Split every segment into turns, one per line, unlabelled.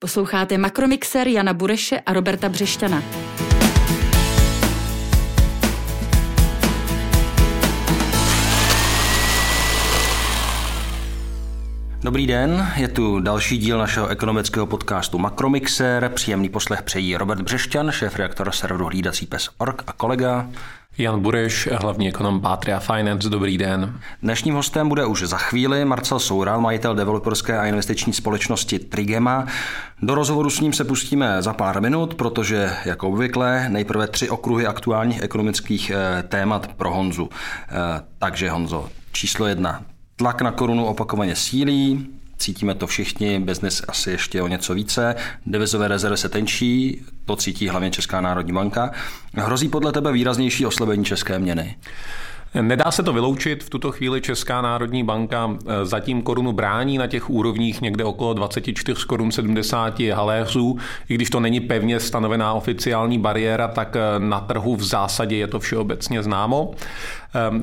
Posloucháte Makromixer Jana Bureše a Roberta Břešťana.
Dobrý den, je tu další díl našeho ekonomického podcastu Makromixer. Příjemný poslech přejí Robert Břešťan, šéf-reaktor serveru hlídací pes Org a kolega
Jan Bureš, hlavní ekonom Patria Finance, dobrý den.
Dnešním hostem bude už za chvíli Marcel Soural, majitel developerské a investiční společnosti Trigema. Do rozhovoru s ním se pustíme za pár minut, protože, jako obvykle, nejprve tři okruhy aktuálních ekonomických eh, témat pro Honzu. Eh, takže Honzo, číslo jedna. Tlak na korunu opakovaně sílí, cítíme to všichni, biznis asi ještě o něco více, devizové rezervy se tenčí, to cítí hlavně Česká národní banka. Hrozí podle tebe výraznější oslabení české měny?
Nedá se to vyloučit. V tuto chvíli Česká národní banka eh, zatím korunu brání na těch úrovních někde okolo 24 korun 70 haléřů. I když to není pevně stanovená oficiální bariéra, tak eh, na trhu v zásadě je to všeobecně známo. Ehm,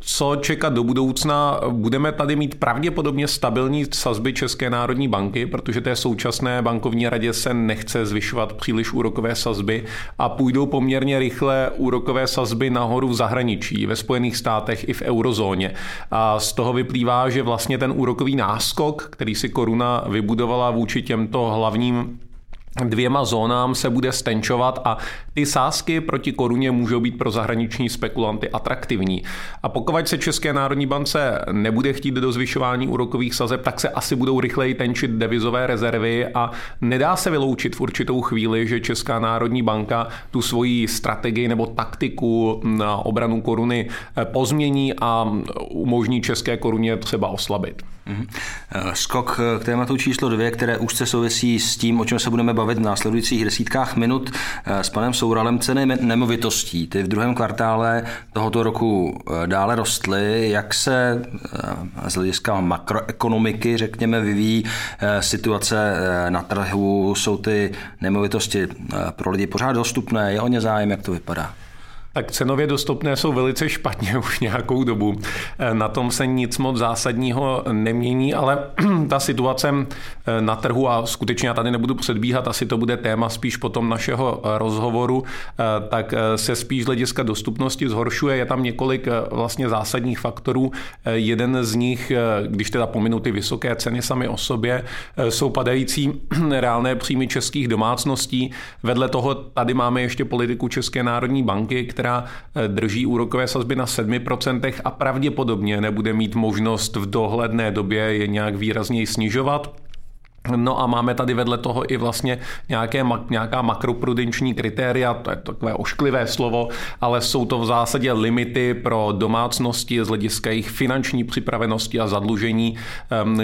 co čekat do budoucna? Budeme tady mít pravděpodobně stabilní sazby České národní banky, protože té současné bankovní radě se nechce zvyšovat příliš úrokové sazby a půjdou poměrně rychle úrokové sazby nahoru v zahraničí, ve Spojených státech i v eurozóně. A z toho vyplývá, že vlastně ten úrokový náskok, který si koruna vybudovala vůči těmto hlavním dvěma zónám se bude stenčovat a ty sázky proti koruně můžou být pro zahraniční spekulanty atraktivní. A pokud se České národní bance nebude chtít do zvyšování úrokových sazeb, tak se asi budou rychleji tenčit devizové rezervy a nedá se vyloučit v určitou chvíli, že Česká národní banka tu svoji strategii nebo taktiku na obranu koruny pozmění a umožní české koruně třeba oslabit.
Mhm. Skok k tématu číslo dvě, které už se souvisí s tím, o čem se budeme bavit v následujících desítkách minut eh, s panem Souralem. Ceny nemovitostí, ty v druhém kvartále tohoto roku eh, dále rostly. Jak se eh, z hlediska makroekonomiky, řekněme, vyvíjí situace na trhu? Jsou ty nemovitosti pro lidi pořád dostupné? Je o ně zájem? Jak to vypadá?
Tak cenově dostupné jsou velice špatně už nějakou dobu. Eh, na tom se nic moc zásadního nemění, ale ta situace eh, na trhu, a skutečně já tady nebudu předbíhat, asi to bude téma spíš potom našeho eh, rozhovoru, tak se spíš hlediska dostupnosti zhoršuje. Je tam několik vlastně zásadních faktorů. Jeden z nich, když teda pominu ty vysoké ceny sami o sobě, jsou padající reálné příjmy českých domácností. Vedle toho tady máme ještě politiku České národní banky, která která eh, drží úrokové sazby na 7% a pravděpodobně nebude mít možnost v dohledné době je nějak výrazněji snižovat. No a máme tady vedle toho i vlastně nějaké, nějaká makroprudenční kritéria, to je takové ošklivé slovo, ale jsou to v zásadě limity pro domácnosti z hlediska jejich finanční připravenosti a zadlužení,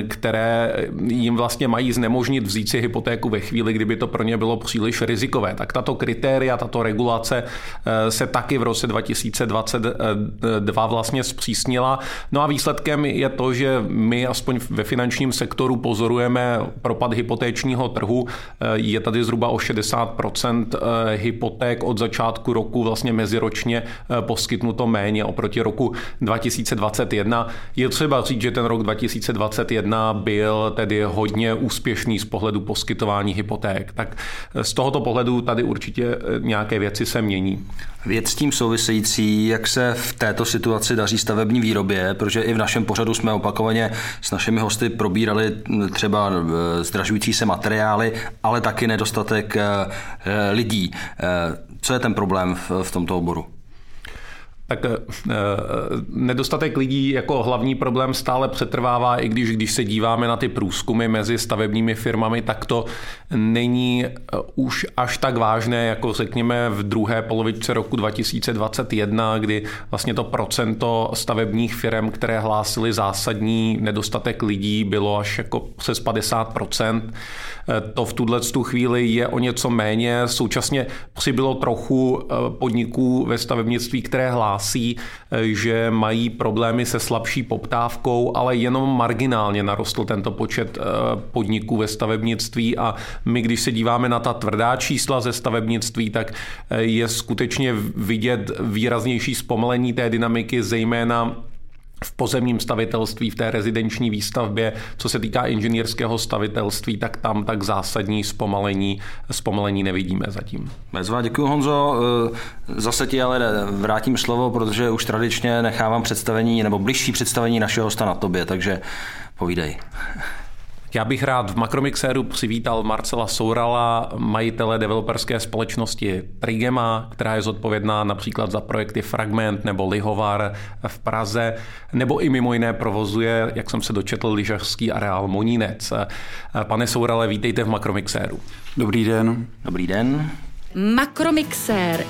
které jim vlastně mají znemožnit vzít si hypotéku ve chvíli, kdyby to pro ně bylo příliš rizikové. Tak tato kritéria, tato regulace eh, se taky v roce 2022 vlastně zpřísnila. No a výsledkem je to, že my aspoň ve finančním sektoru pozorujeme propad hypotéčního trhu. Eh, je tady zhruba o 60% eh, hypoték od začátku roku vlastně meziročně eh, poskytnuto méně oproti roku 2021. Je třeba říct, že ten rok 2021 byl tedy hodně úspěšný z pohledu poskytování hypoték. Tak z tohoto pohledu tady určitě nějaké věci se mění.
Věc s tím související, jak se v této situaci daří stavební výrobě, protože i v našem pořadu jsme opakovaně s našimi hosty probírali třeba zdražující se materiály, ale taky nedostatek eh, lidí. Eh, co je ten problém v tomto oboru?
Tak eh, nedostatek lidí jako hlavní problém stále přetrvává, i když když se díváme na ty průzkumy mezi stavebními firmami, tak to není eh, už až tak vážné, jako řekněme v druhé polovičce roku 2021, kdy vlastně to procento stavebních firm, které hlásily zásadní nedostatek lidí, bylo až jako přes 50%. Eh, to v tuhle tu chvíli je o něco méně. Současně přibylo trochu podniků ve stavebnictví, které hlásí hlásí, eh, že mají problémy se slabší poptávkou, ale jenom marginálně narostl tento počet eh, podniků ve stavebnictví. A my, když se díváme na ta tvrdá čísla ze stavebnictví, tak eh, je skutečně vidět výraznější zpomalení té dynamiky, zejména v pozemním stavitelství, v té rezidenční výstavbě, co se týká inženýrského stavitelství, tak tam tak zásadní zpomalení, zpomalení nevidíme zatím.
Bezva, děkuji Honzo. Eh, zase ti ale vrátím slovo, protože už tradičně nechávám představení nebo blížší představení našeho hosta na tobě, takže povídej.
Já bych rád v Makromixéru přivítal Marcela Sourala, majitele developerské společnosti Trigema, která je zodpovědná například za projekty Fragment nebo Lihovar v Praze, nebo i mimo jiné provozuje, jak jsem se dočetl, lyžařský areál Monínec. Pane Sourale, vítejte v Makromixéru.
Dobrý den.
Dobrý den.
Makromixér.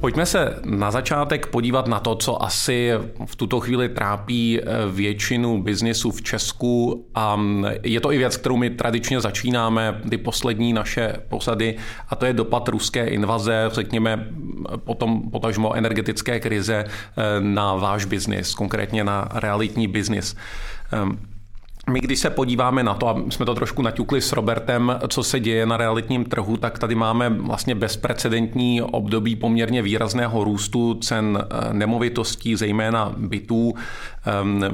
Pojďme se na začátek podívat na to, co asi v tuto chvíli trápí eh, většinu biznisu v Česku a mm, je to i věc, kterou my tradičně začínáme, ty poslední naše posady a to je dopad ruské invaze, řekněme potom potažmo energetické krize eh, na váš biznis, konkrétně na realitní biznis. My když se podíváme na to, a jsme to trošku naťukli s Robertem, co se děje na realitním trhu, tak tady máme vlastně bezprecedentní období poměrně výrazného růstu cen eh, nemovitostí, zejména bytů. Ehm, eh,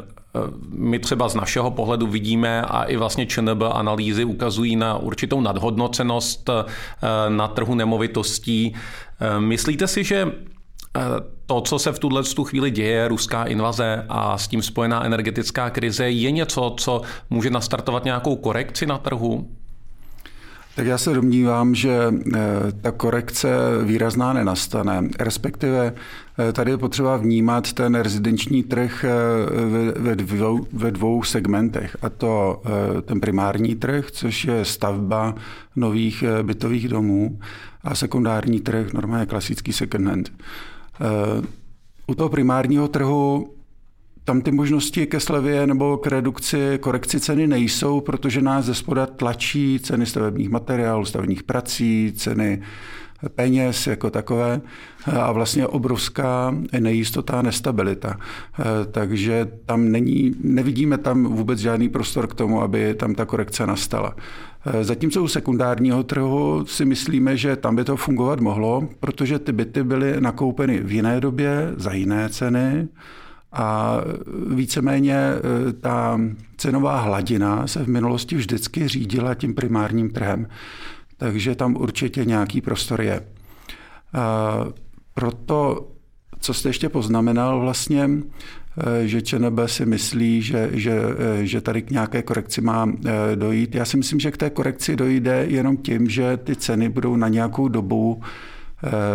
my třeba z našeho pohledu vidíme a i vlastně ČNB analýzy ukazují na určitou nadhodnocenost eh, na trhu nemovitostí. Ehm, myslíte si, že to, co se v tuhle tu chvíli děje, ruská invaze a s tím spojená energetická krize, je něco, co může nastartovat nějakou korekci na trhu?
Tak já se domnívám, že eh, ta korekce výrazná nenastane. Respektive eh, tady je potřeba vnímat ten rezidenční trh eh, ve dvou, ve dvou segmentech. A to ten primární trh, což je stavba nových bytových domů, a sekundární trh, normálně klasický second hand. Eh, u toho primárního trhu tam ty možnosti ke slevě nebo k redukci, korekci ceny nejsou, protože nás ze spoda tlačí ceny stavebních materiálů, stavebních prací, ceny peněz jako takové a vlastně obrovská nejistota a nestabilita. Eh, takže tam není, nevidíme tam vůbec žádný prostor k tomu, aby tam ta korekce nastala. Eh, zatímco u sekundárního trhu si myslíme, že tam by to fungovat mohlo, protože ty byty byly nakoupeny v jiné době za jiné ceny a víceméně eh, ta cenová hladina se v minulosti vždycky řídila tím primárním trhem. Takže tam určitě nějaký prostor je. Proto, co jste ještě poznamenal, vlastně Eh, že ČNB si myslí, že, že, eh, že tady k nějaké korekci má eh, dojít. Já si myslím, že k té korekci dojde jenom tím, že ty ceny budou na nějakou dobu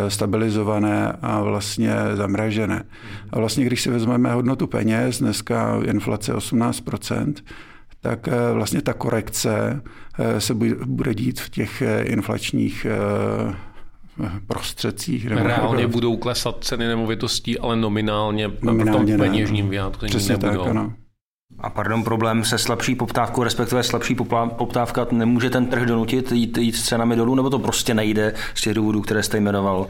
stabilizované a vlastně zamražené. A vlastně, když si vezmeme hodnotu peněz, dneska inflace 18%, tak vlastně ta korekce se bude dít v těch inflačních prostředcích.
Nebo Reálně nebo... budou klesat ceny nemovitostí, ale nominálně, nominálně v tom peněžním vyjádření
Přesně nebudou. Tak, ano.
A pardon, problém se slabší poptávkou, respektive slabší poptávka, nemůže ten trh donutit jít, jít s cenami dolů, nebo to prostě nejde z těch důvodů, které jste jmenoval?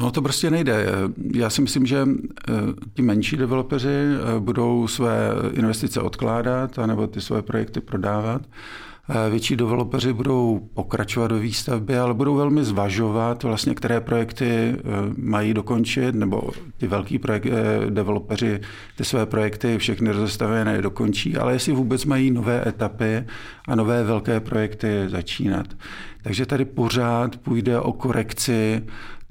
No to prostě nejde. Já si myslím, že eh, ti menší developeři eh, budou své investice odkládat, anebo ty své projekty prodávat. Eh, větší developeři budou pokračovat do výstavby, ale budou velmi zvažovat, vlastně, které projekty eh, mají dokončit, nebo ty velký projekt, eh, developeři ty své projekty všechny rozestavené dokončí, ale jestli vůbec mají nové etapy a nové velké projekty začínat. Takže tady pořád půjde o korekci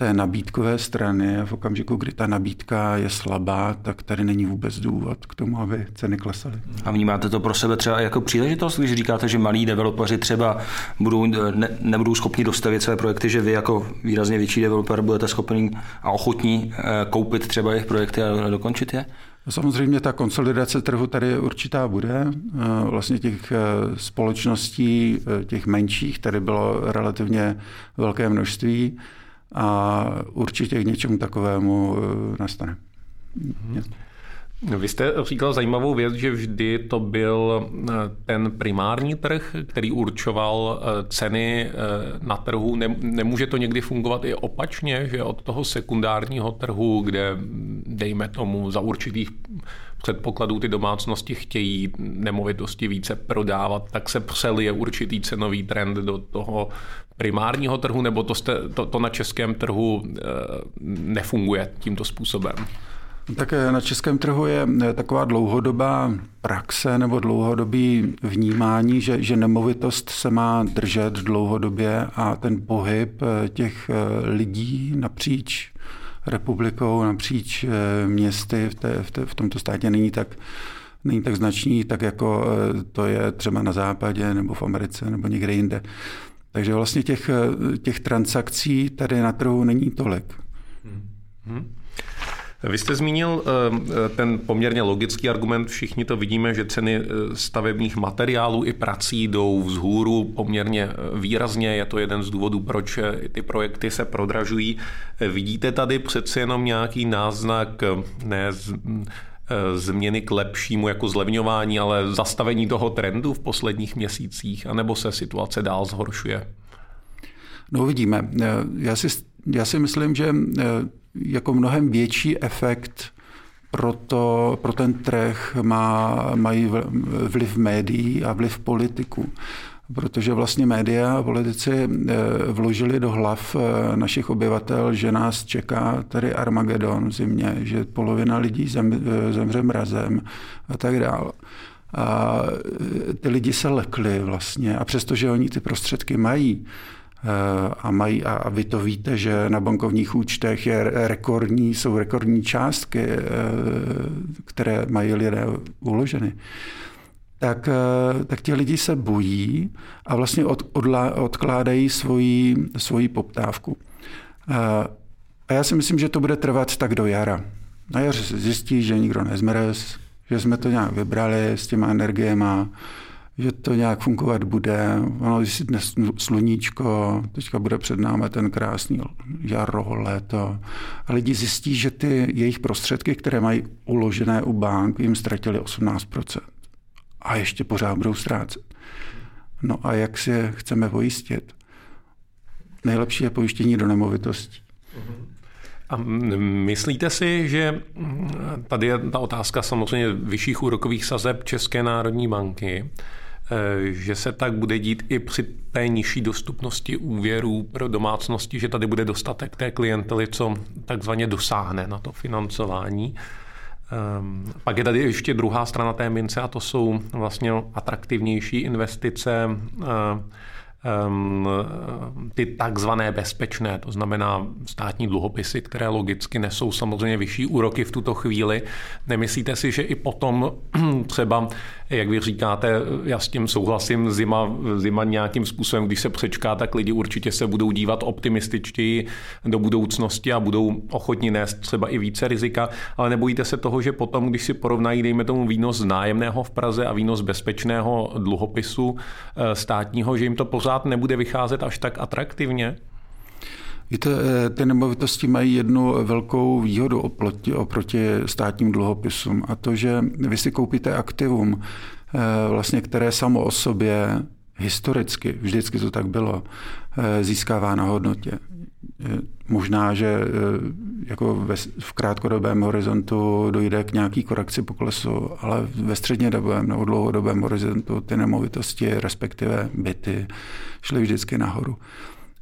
té nabídkové strany a v okamžiku, kdy ta nabídka je slabá, tak tady není vůbec důvod k tomu, aby ceny klesaly.
A vnímáte to pro sebe třeba jako příležitost, když říkáte, že malí developeři třeba budou, ne, nebudou schopni dostavit své projekty, že vy jako výrazně větší developer budete schopni a ochotní eh, koupit třeba jejich projekty a dokončit je?
Samozřejmě ta konsolidace trhu tady určitá bude. Eh, vlastně těch eh, společností, těch menších, tady bylo relativně velké množství a určitě k něčemu takovému eh, nastane.
Mm-hmm. Vy jste říkal zajímavou věc, že vždy to byl eh, ten primární trh, který určoval eh, ceny na trhu. Nemůže to někdy fungovat i opačně, že od toho sekundárního trhu, kde dejme tomu, za určitých předpokladů ty domácnosti chtějí nemovitosti více prodávat, tak se přelije určitý cenový trend do toho primárního trhu, nebo to, jste, to, to na českém trhu e, nefunguje tímto způsobem?
Tak na českém trhu je taková dlouhodobá praxe nebo dlouhodobý vnímání, že, že nemovitost se má držet dlouhodobě a ten pohyb eh, těch eh, lidí napříč republikou, napříč eh, městy v, té, v, té, v tomto státě není tak, není tak značný, tak jako to je třeba na západě nebo v Americe nebo někde jinde. Takže vlastně těch, těch transakcí tady na trhu není tolik. Hmm.
Vy jste zmínil eh, ten poměrně logický argument, všichni to vidíme, že ceny eh, stavebních materiálů i prací jdou vzhůru poměrně eh, výrazně. Je to jeden z důvodů, proč ty projekty se prodražují. Vidíte tady přeci jenom nějaký náznak ne změny k lepšímu jako zlevňování, ale zastavení toho trendu v posledních měsících, anebo se situace dál zhoršuje?
No uvidíme. Já si, já si myslím, že jako mnohem větší efekt pro, to, pro ten trh má, mají vliv médií a vliv politiků. Protože vlastně média a politici eh, vložili do hlav eh, našich obyvatel, že nás čeká tady Armagedon v zimě, že polovina lidí eh, zemře mrazem a tak dále. A ty lidi se lekli vlastně a přestože oni ty prostředky mají, a, mají, a vy to víte, že na bankovních účtech je rekordní, jsou rekordní částky, které mají lidé uloženy, tak, eh, tak ti lidi se bojí a vlastně od, odla, odkládají svoji, svoji poptávku. A já si myslím, že to bude trvat tak do jara. Na jaře se zjistí, že nikdo nezmrz, že jsme to nějak vybrali s těma energiema, že to nějak fungovat bude. Ono, když dnes sluníčko, teďka bude před námi ten krásný jaro, léto. A lidi zjistí, že ty jejich prostředky, které mají uložené u bank, jim ztratili 18%. A ještě pořád budou ztrácet. No a jak si je chceme pojistit? Nejlepší je pojištění do nemovitostí.
A myslíte si, že tady je ta otázka samozřejmě vyšších úrokových sazeb České národní banky, Eh, že se tak bude dít i při té nižší dostupnosti úvěrů pro domácnosti, že tady bude dostatek té klientely, co takzvaně dosáhne na to financování. Ehm, pak je tady ještě druhá strana té mince a to jsou vlastně atraktivnější investice eh, Ehm, ty takzvané bezpečné, to znamená státní dluhopisy, které logicky nesou samozřejmě vyšší úroky v tuto chvíli. Nemyslíte si, že i potom třeba, jak vy říkáte, já s tím souhlasím, zima, zima nějakým způsobem, když se přečká, tak lidi určitě se budou dívat optimističtěji do budoucnosti a budou ochotni nést třeba i více rizika, ale nebojíte se toho, že potom, když si porovnají, dejme tomu výnos nájemného v Praze a výnos bezpečného dluhopisu eh, státního, že jim to pořád nebude vycházet až tak atraktivně?
Víte, eh, ty nemovitosti mají jednu velkou výhodu oproti, oproti státním dluhopisům a to, že vy si koupíte aktivum, eh, vlastně, které samo o sobě historicky, vždycky to tak bylo, eh, získává na hodnotě. Možná, že jako ve, v krátkodobém horizontu dojde k nějaký korekci poklesu, ale ve střednědobém nebo dlouhodobém horizontu ty nemovitosti, respektive byty, šly vždycky nahoru.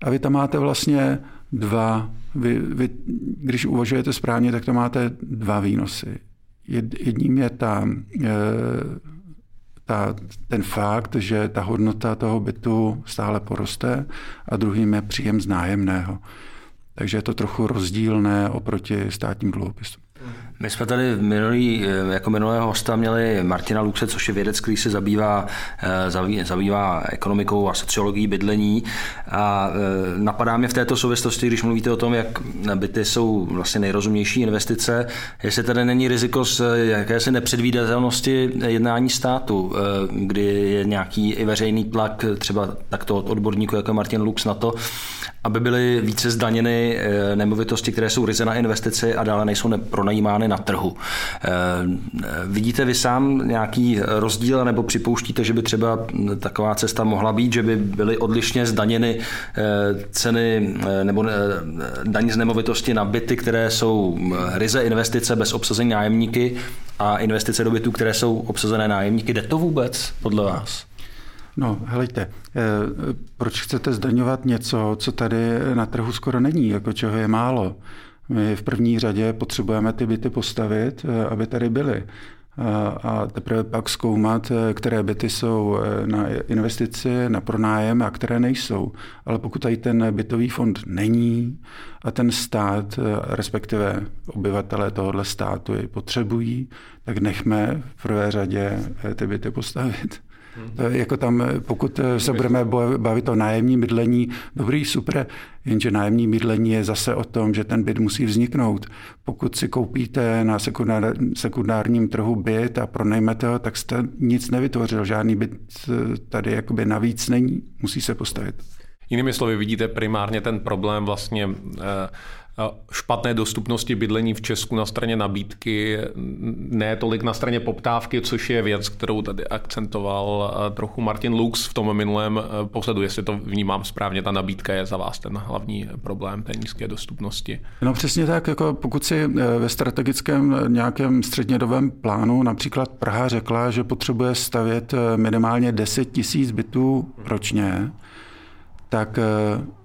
A vy tam máte vlastně dva, vy, vy, když uvažujete správně, tak tam máte dva výnosy. Jedním je ta, e, ta, ten fakt, že ta hodnota toho bytu stále poroste a druhým je příjem z nájemného. Takže je to trochu rozdílné oproti státním dluhopisům.
My jsme tady minulý, eh, jako minulého hosta měli Martina Luxe, což je vědec, který se zabývá, eh, zabývá ekonomikou a sociologií bydlení. A eh, napadá mě v této souvislosti, když mluvíte o tom, jak byty jsou vlastně nejrozumější investice, jestli tady není riziko z jakési nepředvídatelnosti jednání státu, kdy je nějaký i veřejný tlak, třeba takto od odborníků jako Martin Lux na to, aby byly více zdaněny nemovitosti, které jsou ryze na investici a dále nejsou pro pronajímány na trhu. Vidíte vy sám nějaký rozdíl nebo připouštíte, že by třeba taková cesta mohla být, že by byly odlišně zdaněny ceny nebo daní z nemovitosti na byty, které jsou ryze investice bez obsazení nájemníky a investice do bytů, které jsou obsazené nájemníky. Jde to vůbec podle vás?
No, helejte, eh, proč chcete zdaňovat něco, co tady na trhu skoro není, jako čeho je málo? My v první řadě potřebujeme ty byty postavit, eh, aby tady byly. A teprve pak zkoumat, eh, které byty jsou na investici, na pronájem a které nejsou. Ale pokud tady ten bytový fond není a ten stát, respektive obyvatelé tohohle státu jej potřebují, tak nechme v prvé řadě ty byty postavit. Hmm. Jako tam, pokud se budeme bavit o nájemním bydlení, dobrý, super, jenže nájemní bydlení je zase o tom, že ten byt musí vzniknout. Pokud si koupíte na sekundár, sekundárním trhu byt a pronajmete ho, tak jste nic nevytvořil. Žádný byt tady jakoby navíc není. Musí se postavit.
Jinými slovy, vidíte primárně ten problém vlastně eh, špatné dostupnosti bydlení v Česku na straně nabídky, ne tolik na straně poptávky, což je věc, kterou tady akcentoval trochu Martin Lux v tom minulém pořadu, jestli to vnímám správně, ta nabídka je za vás ten hlavní problém té nízké dostupnosti.
No přesně tak, jako pokud si e, ve strategickém nějakém střednědovém plánu například Praha řekla, že potřebuje stavět minimálně 10 tisíc bytů ročně, tak eh,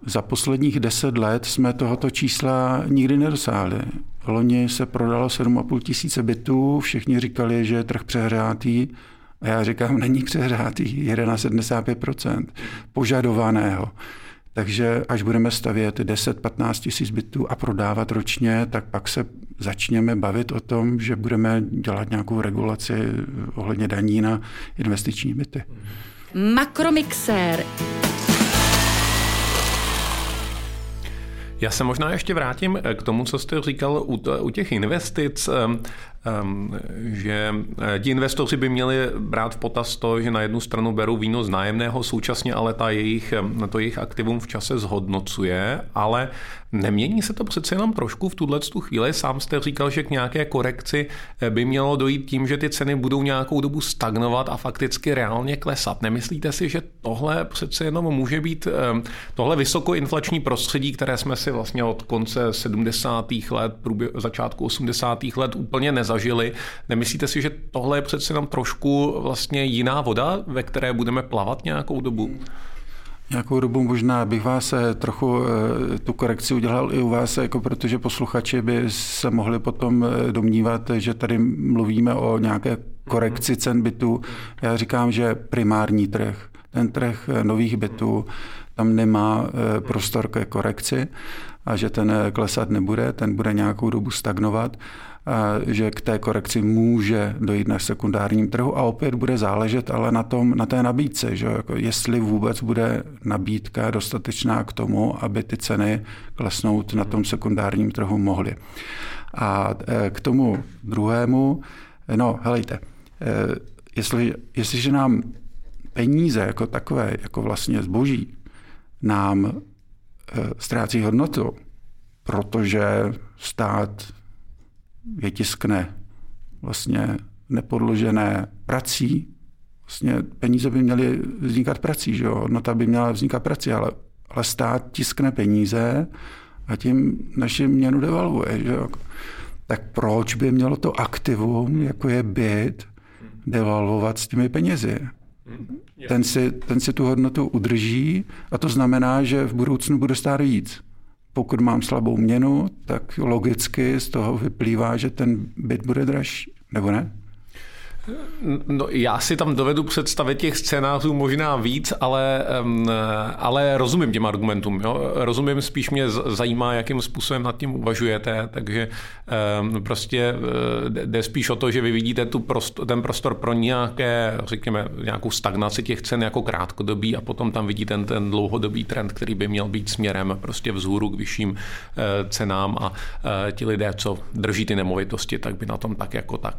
za posledních deset let jsme tohoto čísla nikdy nedosáhli. Loni se prodalo 7,5 tisíce bytů, všichni říkali, že je trh přehrátý, a já říkám, není přehrátý, jede na 75% požadovaného. Takže až budeme stavět 10-15 tisíc bytů a prodávat ročně, tak pak se začněme bavit o tom, že budeme dělat nějakou regulaci ohledně daní na investiční byty.
Makromixér.
Já se možná ještě vrátím eh, k tomu, co jste říkal u těch investic. Ehm, že eh, ti investoři by měli brát v potaz to, že na jednu stranu berou víno z nájemného, současně ale ta jejich, ehm, to jejich aktivum v čase zhodnocuje, ale nemění se to přece jenom trošku v tuhle tu chvíli. Sám jste říkal, že k nějaké korekci eh, by mělo dojít tím, že ty ceny budou nějakou dobu stagnovat a fakticky reálně klesat. Nemyslíte si, že tohle přece jenom může být ehm, tohle vysokoinflační prostředí, které jsme si vlastně od konce 70. let, průběh, začátku 80. let úplně nezažili? Zažili. Nemyslíte si, že tohle je přece jenom trošku vlastně jiná voda, ve které budeme plavat nějakou dobu?
Nějakou dobu možná bych vás eh, trochu eh, tu korekci udělal i u vás, jako protože posluchači by se mohli potom eh, domnívat, že tady mluvíme o nějaké korekci cen bytů. Já říkám, že primární trh, ten trh nových bytů, tam nemá prostor ke korekci a že ten klesat nebude, ten bude nějakou dobu stagnovat že k té korekci může dojít na sekundárním trhu a opět bude záležet ale na, tom, na té nabídce, že jako jestli vůbec bude nabídka dostatečná k tomu, aby ty ceny klesnout na tom sekundárním trhu mohly. A e, k tomu druhému, no helejte, jestli, jestliže nám peníze jako takové, jako vlastně zboží, nám ztrácí hodnotu, protože stát vytiskne vlastně nepodložené prací, vlastně peníze by měly vznikat prací, že jo? hodnota by měla vznikat prací, ale, ale stát tiskne peníze a tím naši měnu devalvuje. Že jo? Tak proč by mělo to aktivum, jako je byt, devalvovat s těmi penězi? Ten si, ten si tu hodnotu udrží a to znamená, že v budoucnu bude stát víc pokud mám slabou měnu, tak logicky z toho vyplývá, že ten byt bude dražší, nebo ne?
No, já si tam dovedu představit těch scénářů možná víc, ale, ale rozumím těm argumentům. Jo? Rozumím, spíš mě zajímá, jakým způsobem nad tím uvažujete, takže prostě eh, jde spíš o to, že vy vidíte tu prostor, ten prostor pro nějaké, řekněme, nějakou stagnaci těch cen jako krátkodobý a potom tam vidíte ten, ten dlouhodobý trend, který by měl být směrem prostě vzhůru k vyšším eh, cenám a eh, ti lidé, co drží ty nemovitosti, tak by na tom tak jako tak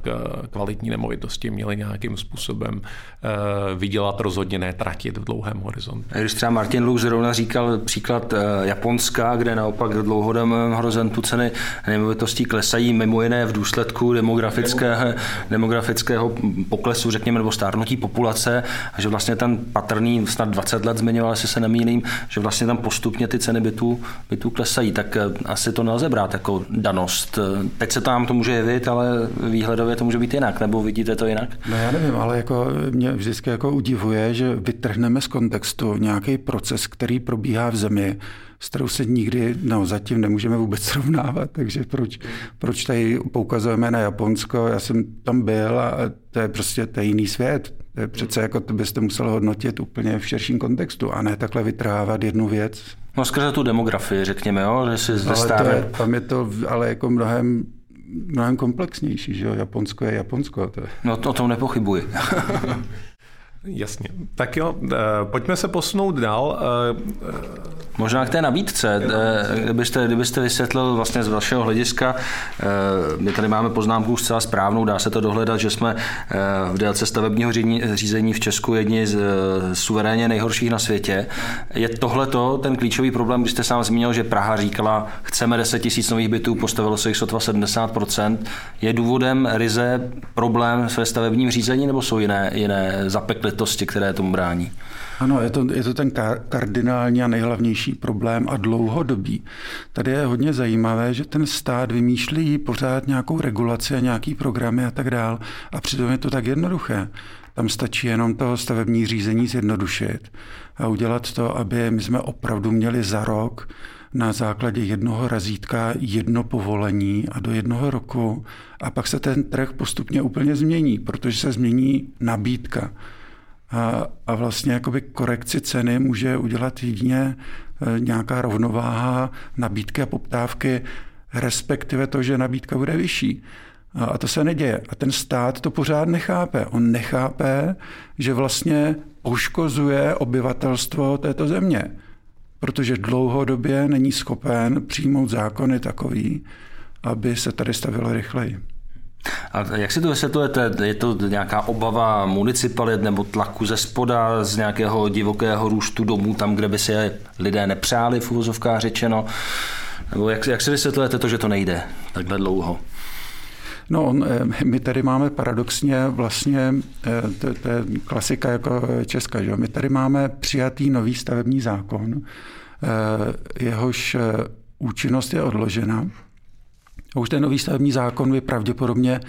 kvalitní nemovitosti prostě měli nějakým způsobem eh, vydělat rozhodně ne tratit v dlouhém horizontu.
Když třeba Martin Luk zrovna říkal příklad eh, Japonska, kde naopak v dlouhodobém horizontu ceny nemovitostí klesají mimo jiné v důsledku demografického, demografického poklesu, řekněme, nebo stárnutí populace, a že vlastně ten patrný snad 20 let zmiňoval, jestli se nemýlím, že vlastně tam postupně ty ceny bytů, bytů klesají, tak asi to nelze brát jako danost. Teď se tam to může jevit, ale výhledově to může být jinak, nebo vidíte to jinak?
No já nevím, ale jako mě vždycky jako udivuje, že vytrhneme z kontextu nějaký proces, který probíhá v zemi, s kterou se nikdy, no zatím nemůžeme vůbec srovnávat, takže proč, proč tady poukazujeme na Japonsko, já jsem tam byl a to je prostě to je jiný svět. To je přece jako to byste musel hodnotit úplně v širším kontextu a ne takhle vytrávat jednu věc.
No skrze tu demografii, řekněme, jo, že si zde
ale to je, tam je to ale jako mnohem mnohem komplexnější, že jo? Japonsko je Japonsko. To je.
No to o tom nepochybuji.
Jasně. Tak jo, eh, pojďme se posunout dál.
Eh, Možná k té nabídce, eh, kdybyste, kdybyste vysvětlil vlastně z vašeho hlediska, my tady máme poznámku zcela správnou, dá se to dohledat, že jsme v délce stavebního řízení v Česku jedni z suverénně nejhorších na světě. Je tohle to ten klíčový problém, když jste sám zmínil, že Praha říkala, chceme 10 tisíc nových bytů, postavilo se jich sotva 70%. Je důvodem ryze problém ve stavebním řízení nebo jsou jiné, jiné zapeklitosti, které tomu brání?
Ano, je to, je to ten kardinální a nejhlavnější problém a dlouhodobý. Tady je hodně zajímavé, že ten stát vymýšlí pořád nějakou regulaci a nějaký programy a tak dál a přitom je to tak jednoduché. Tam stačí jenom to stavební řízení zjednodušit a udělat to, aby my jsme opravdu měli za rok na základě jednoho razítka jedno povolení a do jednoho roku a pak se ten trh postupně úplně změní, protože se změní nabídka. A, a vlastně jakoby korekci ceny může udělat jedině e, nějaká rovnováha nabídky a poptávky, respektive to, že nabídka bude vyšší. A to se neděje. A ten stát to pořád nechápe. On nechápe, že vlastně poškozuje obyvatelstvo této země, protože dlouhodobě není schopen přijmout zákony takový, aby se tady stavilo rychleji.
A jak si to vysvětlujete? Je to nějaká obava municipalit nebo tlaku ze spoda, z nějakého divokého růstu domů, tam, kde by si lidé nepřáli, v úvozovkách řečeno? Nebo jak, jak si vysvětlujete to, že to nejde takhle dlouho?
No, eh, my tady máme paradoxně vlastně, eh, to, to je klasika jako Česka, že? my tady máme přijatý nový stavební zákon, eh, jehož účinnost je odložena a už ten nový stavební zákon by pravděpodobně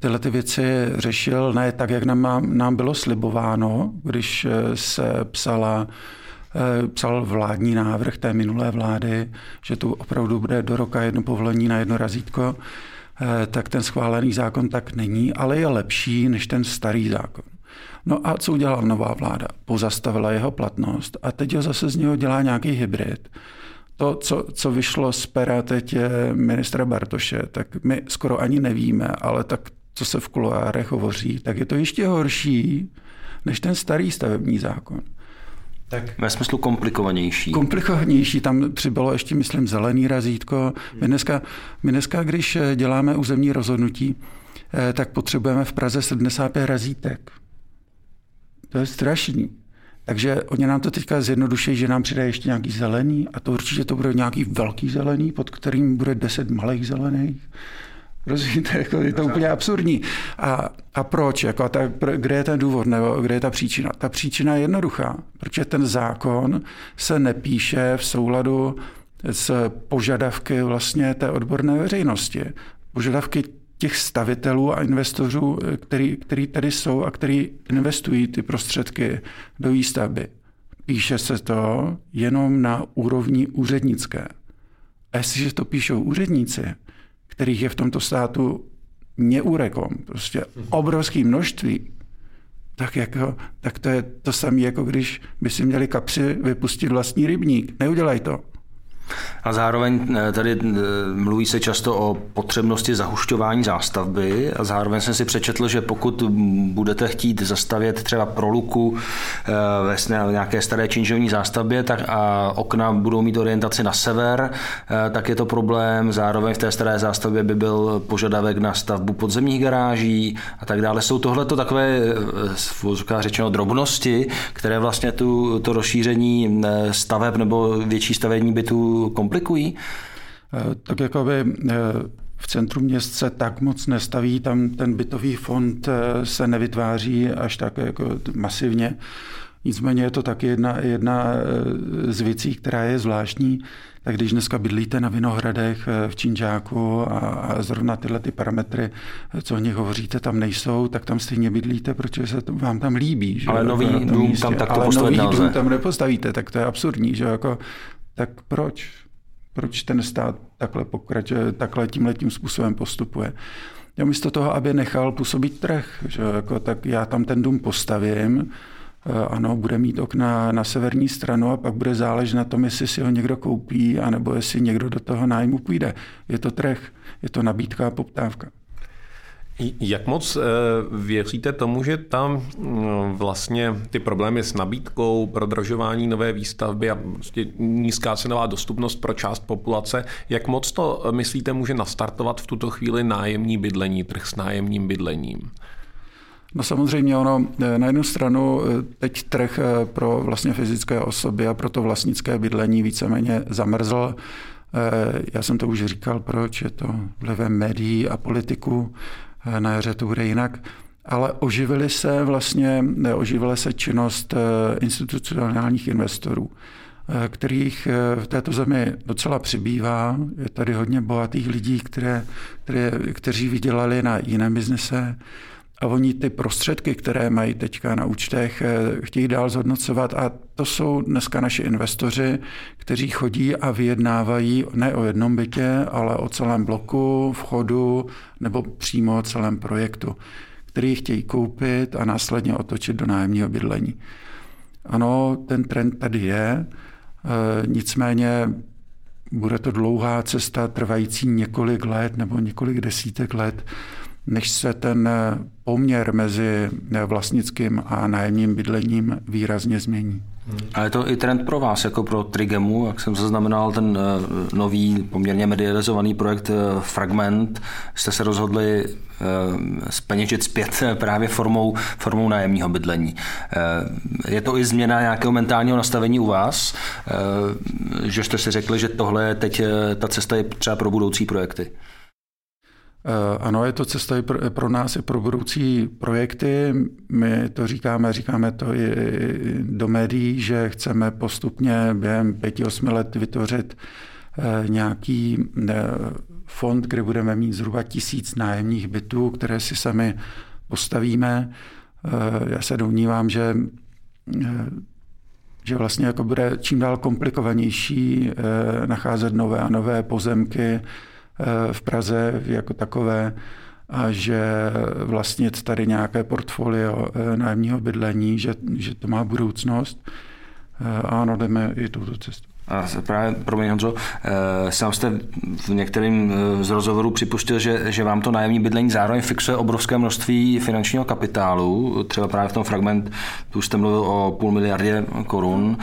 tyhle ty věci řešil ne tak, jak nám, nám bylo slibováno, když eh, se psala eh, psal vládní návrh té minulé vlády, že tu opravdu bude do roka jedno povolení na jedno razítko, eh, tak ten schválený zákon tak není, ale je lepší než ten starý zákon. No a co udělala nová vláda? Pozastavila jeho platnost a teď ho zase z něho dělá nějaký hybrid to, co, co vyšlo z pera teď ministra Bartoše, tak my skoro ani nevíme, ale tak, co se v kuloárech hovoří, tak je to ještě horší než ten starý stavební zákon.
Tak Ve smyslu komplikovanější.
Komplikovanější, tam přibylo ještě, myslím, zelený razítko. My dneska, my dneska, když děláme územní rozhodnutí, eh, tak potřebujeme v Praze 75 razítek. To je strašný. Takže oni nám to teďka zjednoduší, že nám přidá ještě nějaký zelený a to určitě to bude nějaký velký zelený, pod kterým bude 10 malých zelených. Rozumíte, jako je to úplně absurdní. A, a proč? Jako, a tak, kde je ten důvod, nebo kde je ta příčina? Ta příčina je jednoduchá, protože ten zákon se nepíše v souladu s požadavky vlastně té odborné veřejnosti. Požadavky těch stavitelů a investorů, který, který tady jsou a který investují ty prostředky do výstavby. Píše se to jenom na úrovni úřednické. A jestliže to píšou úředníci, kterých je v tomto státu neúrekom, prostě obrovské množství, tak, jako, tak to je to samé, jako když by si měli kapři vypustit vlastní rybník. Neudělaj to.
A zároveň eh, tady eh, mluví se často o potřebnosti zahušťování zástavby a zároveň jsem si přečetl, že pokud budete chtít zastavět třeba pro luku eh, ve nějaké staré činžovní zástavbě tak a okna budou mít orientaci na sever, tak je to problém. Zároveň v té staré zástavbě by byl požadavek na stavbu podzemních garáží a tak dále. Jsou tohle to takové, řečeno, drobnosti, které vlastně tu, to rozšíření staveb nebo větší stavební bytů komplikují?
Eh, tak jakoby eh, v centru měst se tak moc nestaví, tam ten bytový fond eh, se nevytváří až tak jako masivně. Nicméně je to taky jedna, jedna z věcí, která je zvláštní. Tak když dneska bydlíte na Vinohradech v Činžáku a, a zrovna tyhle ty parametry, co o nich hovoříte, tam nejsou, tak tam stejně bydlíte, protože se to, vám tam líbí. Že?
Ale nový dům tam takto
Ale nový dům tam nepostavíte, tak to je absurdní. Že? Jako, tak proč? proč ten stát takhle pokračuje, takhle tímhletím způsobem postupuje. Já místo toho, aby nechal působit trh, že jako, tak já tam ten dům postavím, eh, ano, bude mít okna na severní stranu a pak bude záležet na tom, jestli si ho někdo koupí, anebo jestli někdo do toho nájmu půjde. Je to trh, je to nabídka a poptávka.
Jak moc eh, věříte tomu, že tam mm, vlastně ty problémy s nabídkou, prodražování nové výstavby a prostě nízká cenová dostupnost pro část populace, jak moc to eh, myslíte může nastartovat v tuto chvíli nájemní bydlení, trh s nájemním bydlením?
No samozřejmě ono, eh, na jednu stranu teď trh pro vlastně fyzické osoby a pro to vlastnické bydlení víceméně zamrzl. Já jsem to už říkal, proč je to vlivem médií a politiku. Eh, na jaře to bude jinak. Ale oživily se vlastně, oživila se činnost eh, institucionálních investorů, eh, kterých v této zemi docela přibývá. Je tady hodně bohatých lidí, které, které, kteří vydělali na jiném biznise a oni ty prostředky, které mají teďka na účtech, chtějí dál zhodnocovat a to jsou dneska naši investoři, kteří chodí a vyjednávají ne o jednom bytě, ale o celém bloku, vchodu nebo přímo o celém projektu, který chtějí koupit a následně otočit do nájemního bydlení. Ano, ten trend tady je, e, nicméně bude to dlouhá cesta trvající několik let nebo několik desítek let, než se ten poměr mezi vlastnickým a nájemním bydlením výrazně změní.
A je to i trend pro vás, jako pro Trigemu, jak jsem zaznamenal ten eh, nový, poměrně medializovaný projekt eh, Fragment, jste se rozhodli speněžit eh, zpět právě formou, formou nájemního bydlení. Je to i změna nějakého mentálního nastavení u vás, že jste si řekli, že tohle je teď ta cesta je třeba pro budoucí projekty?
Eh, ano, je to cesta i pro, pro nás, i pro budoucí projekty. My to říkáme, říkáme to i do médií, že chceme postupně během pěti, osmi let vytvořit eh, nějaký eh, fond, kde budeme mít zhruba tisíc nájemních bytů, které si sami postavíme. Já se domnívám, že že vlastně jako bude čím dál komplikovanější nacházet nové a nové pozemky, v Praze jako takové a že vlastnit tady nějaké portfolio eh, nájemního bydlení, že, že to má budoucnost. Eh, ano, jdeme i touto cestou.
A právě, promiň Honzo, sám jste v některým z rozhovorů připustil, že, že vám to nájemní bydlení zároveň fixuje obrovské množství finančního kapitálu. Třeba právě v tom fragment, tu jste mluvil o půl miliardě korun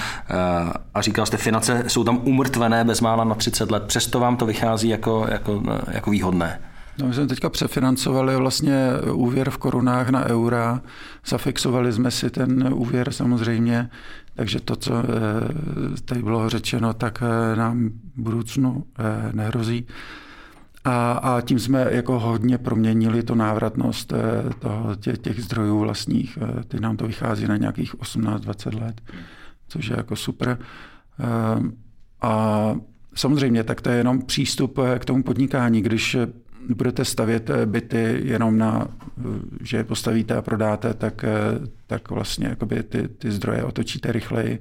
a říkal jste, finance jsou tam umrtvené bezmála na 30 let. Přesto vám to vychází jako, jako, jako výhodné.
No, my jsme teďka přefinancovali vlastně úvěr v korunách na eura, zafixovali jsme si ten úvěr samozřejmě, takže to, co eh, tady bylo řečeno, tak eh, nám v budoucnu eh, nehrozí. A, a tím jsme jako hodně proměnili to návratnost toho, těch, těch zdrojů vlastních. Teď nám to vychází na nějakých 18-20 let, což je jako super. A samozřejmě, tak to je jenom přístup k tomu podnikání. Když budete stavět eh, byty jenom na, eh, že je postavíte a prodáte, tak, eh, tak vlastně jakoby ty, ty zdroje otočíte rychleji.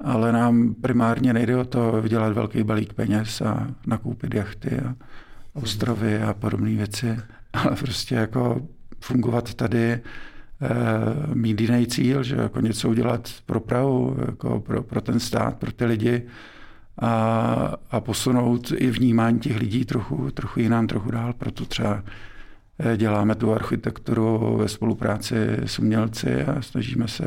Ale nám primárně nejde o to vydělat velký balík peněz a nakoupit jachty a ostrovy a podobné věci, ale prostě jako fungovat tady, mít jiný cíl, že jako něco udělat pro Prahu, jako pro, pro ten stát, pro ty lidi, a, a posunout i vnímání těch lidí trochu, trochu jinam, trochu dál. Proto třeba eh, děláme tu architekturu ve spolupráci s umělci a snažíme se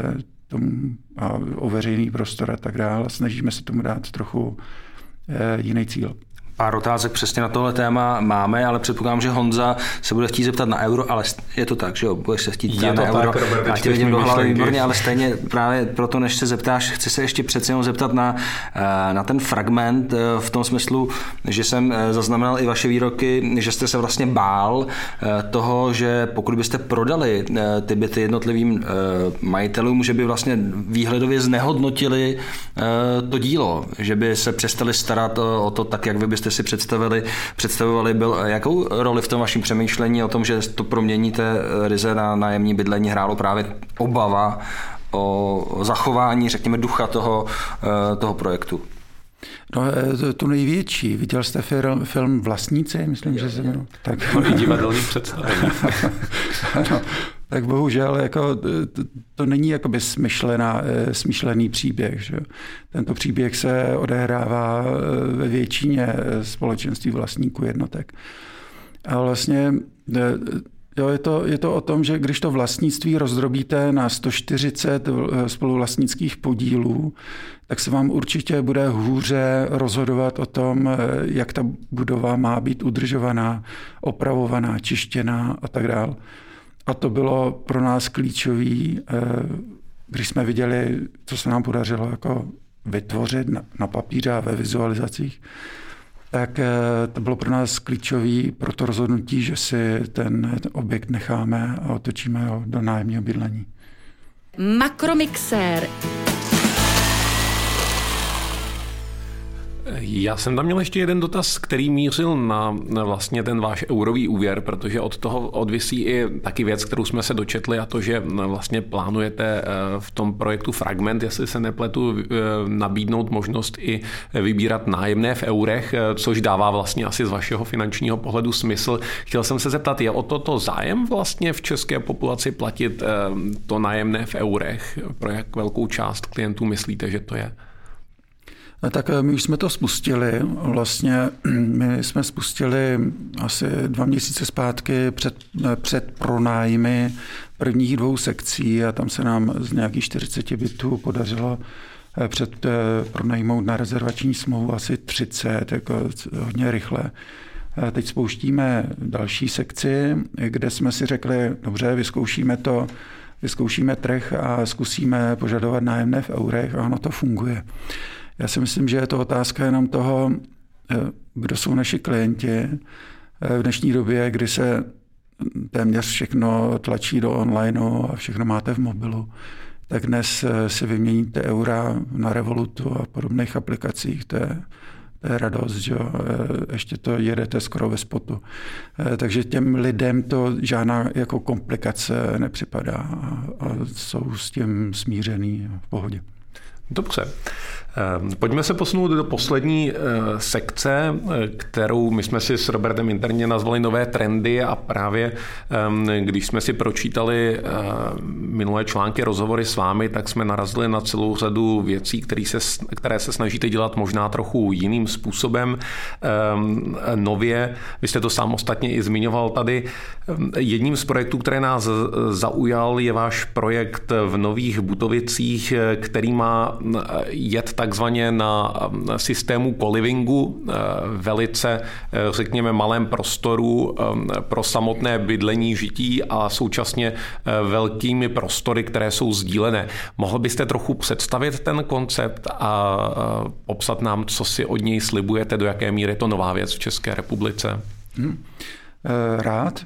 tomu a o veřejný prostor a tak dále. Snažíme se tomu dát trochu eh, jiný cíl.
Pár otázek přesně na tohle téma máme, ale předpokládám, že Honza se bude chtít zeptat na euro, ale je to tak, že jo, budeš se chtít
zeptat
na euro.
Tak, Robert,
Já vidím do hlavy výborně, ale stejně právě proto, než se zeptáš, chci se ještě přece jenom zeptat na, eh, na ten fragment eh, v tom smyslu, že jsem eh, zaznamenal i vaše výroky, že jste se vlastně bál toho, že pokud byste prodali ty byty jednotlivým majitelům, že by vlastně výhledově znehodnotili to dílo, že by se přestali starat o to tak, jak vy byste si představili, představovali, byl, jakou roli v tom vašem přemýšlení o tom, že to proměníte ryze na nájemní bydlení hrálo právě obava o zachování, řekněme, ducha toho, eh, toho projektu?
No, eh, to největší. Viděl jste film, film Vlastníci, myslím, že se jmenuje.
Tak. No, divadelní představení.
ano, tak bohužel jako, to, to není jakoby smyšlená, eh, smyšlený příběh. Že? Tento příběh se odehrává eh, ve většině eh, společenství vlastníků jednotek. A vlastně Jo, je, to, je to o tom, že když to vlastnictví rozdrobíte na 140 spoluvlastnických podílů, tak se vám určitě bude hůře rozhodovat o tom, jak ta budova má být udržovaná, opravovaná, čištěná a tak dále. A to bylo pro nás klíčové, eh, když jsme viděli, co se nám podařilo jako vytvořit na papíře a ve vizualizacích, tak eh, to bylo pro nás klíčové pro to rozhodnutí, že si ten objekt necháme a otočíme ho do nájemního bydlení.
Makromixér.
Já jsem tam měl ještě jeden dotaz, který mířil na, na vlastně ten váš eurový úvěr, protože od toho odvisí i taky věc, kterou jsme se dočetli a to, že vlastně plánujete eh, v tom projektu Fragment, jestli se nepletu, eh, nabídnout možnost i vybírat nájemné v eurech, eh, což dává vlastně asi z vašeho finančního pohledu smysl. Chtěl jsem se zeptat, je o toto zájem vlastně v české populaci platit to nájemné v eurech? Pro jak velkou část klientů myslíte, že to je?
Tak eh, my už jsme to spustili. Vlastně my jsme spustili asi dva měsíce zpátky před, eh, před pronájmy prvních dvou sekcí a tam se nám z nějakých 40 bytů podařilo eh, před pronajmout na rezervační smlouvu asi 30, jako hodně rychle. Teď spouštíme další sekci, kde jsme si řekli, dobře, vyzkoušíme to, vyzkoušíme trh a zkusíme požadovat nájemné v eurech a ono to funguje. Já si myslím, že je to otázka jenom toho, eh, kdo jsou naši klienti. Eh, v dnešní době, kdy se téměř všechno tlačí do onlineu a všechno máte v mobilu, tak dnes eh, si vyměníte eura na Revolutu a podobných aplikacích. To je, to je radost, že ještě to jedete skoro ve spotu. Takže těm lidem to žádná jako komplikace nepřipadá a jsou s tím smířený v pohodě.
Dobře. Ehm, pojďme se posunout do poslední eh, sekce, eh, kterou my jsme si s Robertem interně nazvali nové trendy a právě ehm, když jsme si pročítali eh, minulé články, rozhovory s vámi, tak jsme narazili na celou řadu věcí, které se, které se snažíte dělat možná trochu jiným způsobem. Ehm, nově, vy jste to sám ostatně i zmiňoval tady, jedním z projektů, které nás zaujal, je váš projekt v Nových Butovicích, který má jet takzvaně na systému kolivingu, eh, velice, eh, řekněme, malém prostoru eh, pro samotné bydlení, žití a současně velkými prostory, které jsou sdílené. Mohl byste trochu představit ten koncept a popsat nám, co si od něj slibujete, do jaké míry je to nová věc v České republice? Hmm.
Rád.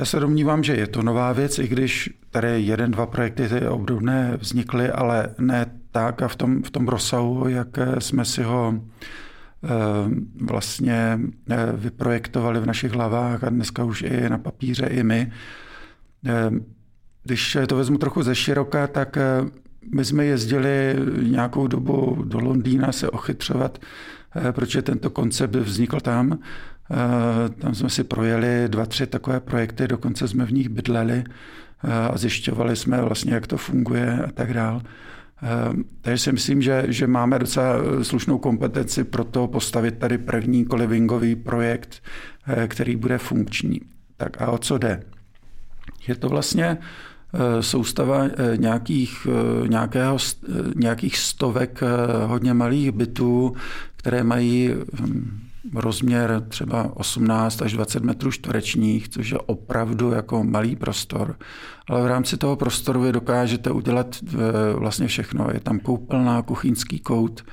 Já se domnívám, že je to nová věc, i když tady jeden, dva projekty obdobné vznikly, ale ne tak a v tom, v tom rozsahu, jak jsme si ho eh, vlastně eh, vyprojektovali v našich hlavách a dneska už i na papíře, i my. Eh, když to vezmu trochu ze široka, tak my jsme jezdili nějakou dobu do Londýna se ochytřovat, proč tento koncept vznikl tam. Tam jsme si projeli dva, tři takové projekty, dokonce jsme v nich bydleli a zjišťovali jsme vlastně, jak to funguje a tak dále. Takže si myslím, že, že máme docela slušnou kompetenci pro to postavit tady první kolivingový projekt, který bude funkční. Tak a o co jde? Je to vlastně soustava nějakých, nějakého, nějakých stovek hodně malých bytů, které mají hm, rozměr třeba 18 až 20 metrů čtverečních, což je opravdu jako malý prostor. Ale v rámci toho prostoru vy dokážete udělat eh, vlastně všechno. Je tam koupelná, kuchyňský kout,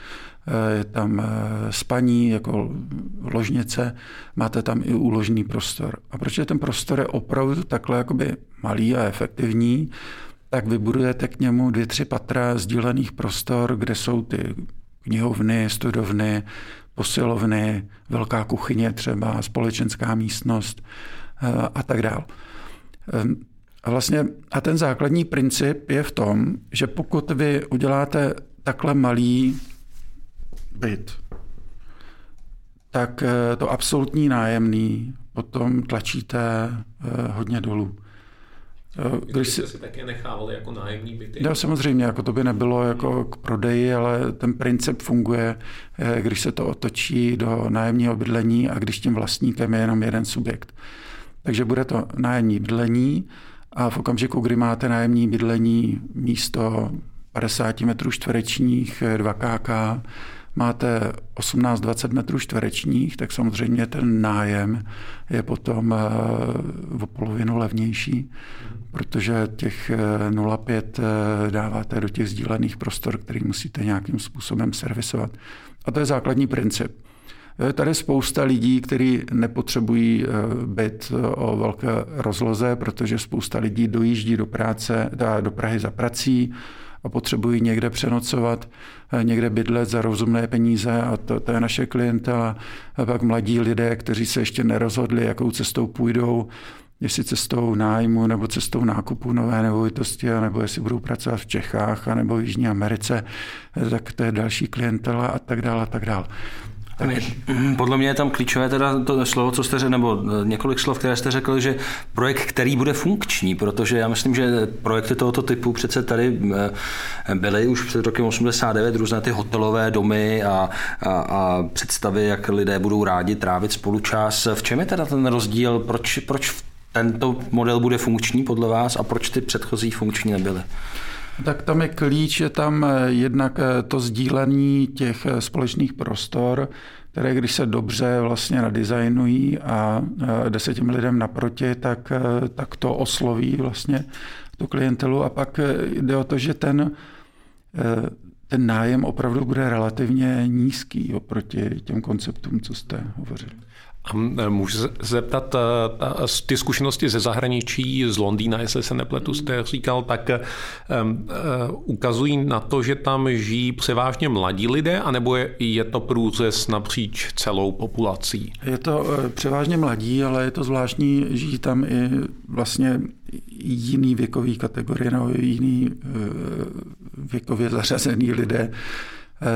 eh, je tam eh, spaní jako ložnice, máte tam i úložný prostor. A protože ten prostor je opravdu takhle jakoby malý a efektivní, tak vybudujete k němu dvě, tři patra sdílených prostor, kde jsou ty knihovny, studovny, posilovny, velká kuchyně třeba, společenská místnost eh, a tak dále. Ehm, a vlastně a ten základní princip je v tom, že pokud vy uděláte takhle malý byt, tak eh, to absolutní nájemný potom tlačíte eh, hodně dolů.
Když si, si také nechávali jako nájemní byty?
No, samozřejmě, jako to by nebylo jako k prodeji, ale ten princip funguje, eh, když se to otočí do nájemního bydlení a když tím vlastníkem je jenom jeden subjekt. Takže bude to nájemní bydlení a v okamžiku, kdy máte nájemní bydlení místo 50 metrů čtverečních 2 KK, máte 18-20 metrů čtverečních, tak samozřejmě ten nájem je potom eh, o polovinu levnější, protože těch 0,5 eh, eh, dáváte do těch sdílených prostor, který musíte nějakým způsobem servisovat. A to je základní princip. Je tady spousta lidí, kteří nepotřebují byt o velké rozloze, protože spousta lidí dojíždí do práce, do Prahy za prací, a potřebují někde přenocovat, eh, někde bydlet za rozumné peníze a to, to je naše klientela. A pak mladí lidé, kteří se ještě nerozhodli, jakou cestou půjdou, jestli cestou nájmu nebo cestou nákupu nové nemovitosti, nebo jestli budou pracovat v Čechách nebo v Jižní Americe, eh, tak to je další klientela a tak dále a tak dále.
Mm, podle mě je tam klíčové teda to slovo, co jste řekl, nebo e, několik slov, které jste řekl, že projekt, který bude funkční, protože já myslím, že projekty tohoto typu přece tady e, byly už před rokem 89, různé ty hotelové domy a, a, a představy, jak lidé budou rádi trávit spolu čas. V čem je teda ten rozdíl, proč, proč tento model bude funkční podle vás a proč ty předchozí funkční nebyly?
Tak tam je klíč, je tam eh, jednak eh, to sdílení těch eh, společných prostor, které když se dobře vlastně nadizajnují a jde se těm lidem naproti, tak, tak to osloví vlastně tu klientelu. A pak jde o to, že ten, ten nájem opravdu bude relativně nízký oproti těm konceptům, co jste hovořili.
A e, můžu se zeptat, e, ty zkušenosti ze zahraničí, z Londýna, jestli se nepletu, jste říkal, tak ukazují na to, že tam žijí převážně mladí lidé, anebo je, je to průřez napříč celou populací?
Je to převážně mladí, ale je to zvláštní, žijí tam i vlastně jiný věkový kategorie, nebo jiný věkově zařazený lidé,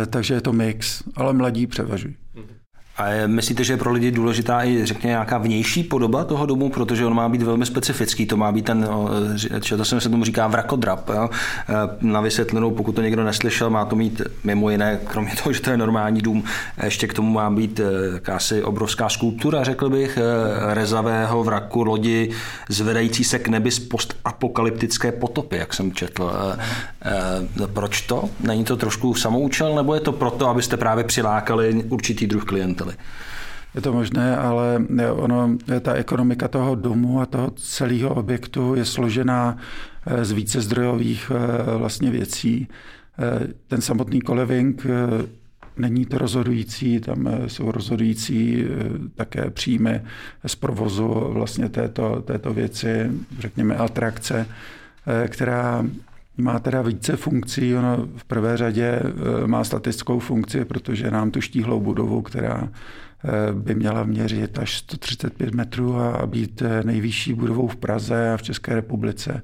takže je to mix, ale mladí převažují. Mm-hmm.
A myslíte, že je pro lidi důležitá i, řekněme, nějaká vnější podoba toho domu, protože on má být velmi specifický, to má být ten, to jsem se tomu říká vrakodrap. Jo? E, na vysvětlenou, pokud to někdo neslyšel, má to mít mimo jiné, kromě toho, že to je normální dům, ještě k tomu má být e, jakási obrovská skulptura, řekl bych, e, rezavého vraku lodi, zvedající se k nebi z postapokalyptické potopy, jak jsem četl. Proč to? Není to trošku samoučel, nebo je to proto, abyste právě přilákali určitý druh klientů? Podnikateli.
Je to možné, ale ono, ta ekonomika toho domu a toho celého objektu je složená eh, z více zdrojových eh, vlastně věcí. Eh, ten samotný koleving není to rozhodující, tam jsou rozhodující také příjmy z provozu vlastně této, této věci, řekněme atrakce, která má teda více funkcí. Ono v prvé řadě e, má statickou funkci, protože nám tu štíhlou budovu, která e, by měla měřit až 135 metrů a být e, nejvyšší budovou v Praze a v České republice.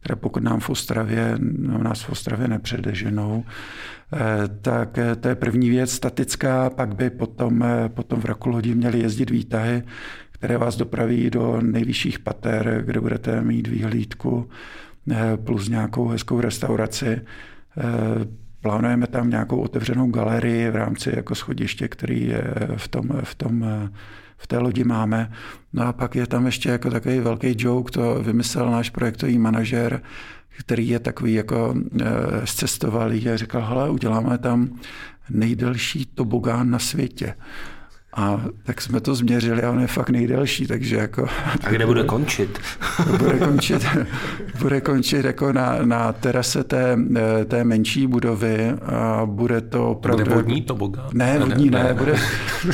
Teda pokud nám v Ostravě, no nás v Ostravě nepředeženou, tak to je první věc statická, pak by potom, potom v Rakolodi měly jezdit výtahy, které vás dopraví do nejvyšších pater, kde budete mít výhlídku Eh, plus nějakou hezkou restauraci. Plánujeme tam nějakou otevřenou galerii v rámci jako schodiště, který v tom, v tom v té lodi máme. No a pak je tam ještě jako takový velký joke, to vymyslel náš projektový manažer, který je takový jako e, zcestovalý a říkal, hele, uděláme tam nejdelší tobogán na světě. A tak jsme to změřili a on je fakt nejdelší, takže jako...
A kde bude končit?
bude končit, bude končit jako na, na terase té, té menší budovy a bude to
opravdu... Bude vodní tobogán?
Ne, vodní ne, ne, bude,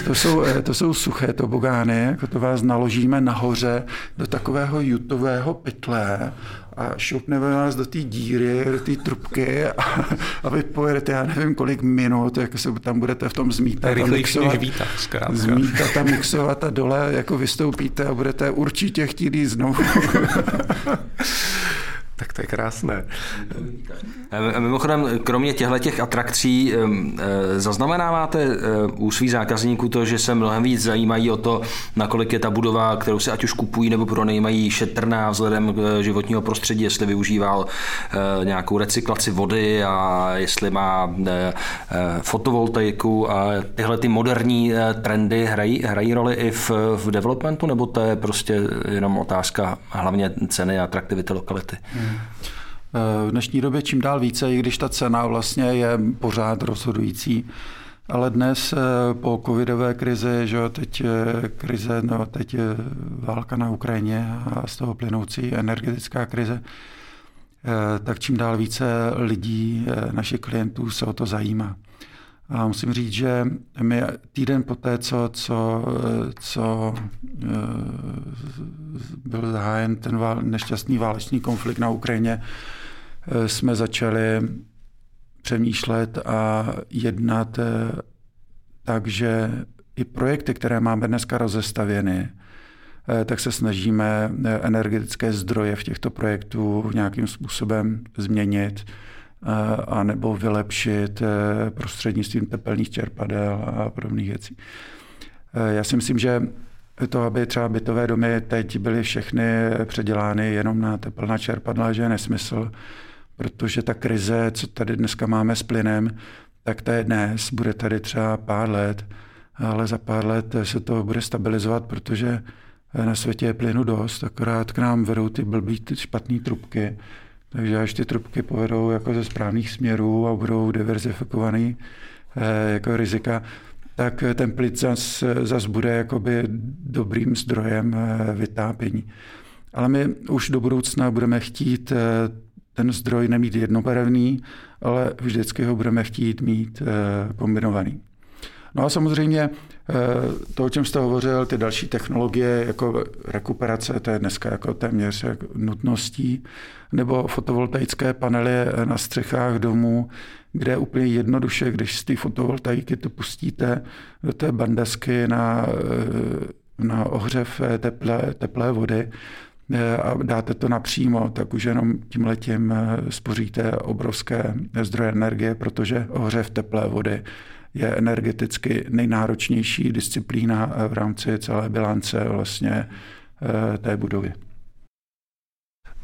to, jsou, to jsou suché tobogány, jako to vás naložíme nahoře do takového jutového pytle a šoupneme vás do té díry, do té trubky a, a vy pojedete, já nevím kolik minut, jak se tam budete v tom zmítat
a mixovat. Výtah,
zmítat a mixovat a dole jako vystoupíte a budete určitě chtít jít znovu.
Tak to je krásné.
Mimochodem, kromě těchto těch atrakcí, e, zaznamenáváte u svých zákazníků to, že se mnohem víc zajímají o to, nakolik je ta budova, kterou si ať už kupují nebo pronajímají, šetrná vzhledem k životního prostředí, jestli využíval nějakou recyklaci vody a jestli má fotovoltaiku a tyhle ty moderní trendy hrají, hrají roli i v, v developmentu, nebo to je prostě jenom otázka hlavně ceny a atraktivity lokality? Hmm.
V dnešní době čím dál více, i když ta cena vlastně je pořád rozhodující, ale dnes eh, po covidové krizi, že teď krize, no teď je válka na Ukrajině a z toho plynoucí energetická krize, eh, tak čím dál více lidí, eh, našich klientů se o to zajímá. A musím říct, že my týden po té, co, co, co eh, byl zahájen ten nešťastný válečný konflikt na Ukrajině, eh, jsme začali přemýšlet a jednat eh, takže i projekty, které máme dneska rozestavěny, tak se snažíme energetické zdroje v těchto projektů nějakým způsobem změnit a nebo vylepšit eh, prostřednictvím tepelných čerpadel a podobných věcí. Eh, já si myslím, že to, aby třeba bytové domy teď byly všechny předělány jenom na tepelná čerpadla, že je nesmysl, protože ta krize, co tady dneska máme s plynem, tak to je dnes, bude tady třeba pár let, ale za pár let se to bude stabilizovat, protože na světě je plynu dost, akorát k nám vedou ty blbý, ty špatné trubky, takže až ty trubky povedou jako ze správných směrů a budou diverzifikovaný eh, jako rizika, tak ten plyn zas, zas bude jakoby dobrým zdrojem eh, vytápění. Ale my už do budoucna budeme chtít eh, ten zdroj nemít jednobarevný, ale vždycky ho budeme chtít mít kombinovaný. No a samozřejmě to, o čem jste hovořil, ty další technologie, jako rekuperace, to je dneska jako téměř nutností, nebo fotovoltaické panely na střechách domů, kde úplně jednoduše, když z té fotovoltaiky to pustíte do té bandasky na, eh, na ohřev teplé, teplé vody, eh, a dáte to napřímo, tak už jenom tím letím spoříte obrovské zdroje energie, protože ohřev teplé vody je energeticky nejnáročnější disciplína v rámci celé bilance vlastně eh, té budovy.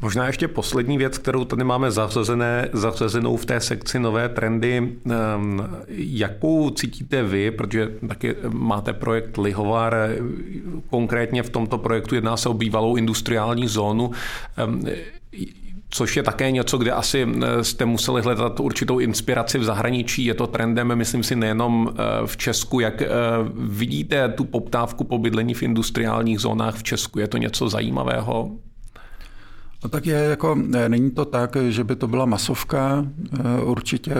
Možná ještě poslední věc, kterou tady máme zařazené, zařazenou v té sekci nové trendy. Ehm, jakou cítíte vy, protože taky máte projekt Lihovar, konkrétně v tomto projektu jedná se o bývalou industriální zónu. Což je také něco, kde asi eh, jste museli hledat určitou inspiraci v zahraničí. Je to trendem, myslím si, nejenom eh, v Česku. Jak eh, vidíte tu poptávku po bydlení v industriálních zónách v Česku? Je to něco zajímavého?
No tak je jako, není to tak, že by to byla masovka. Určitě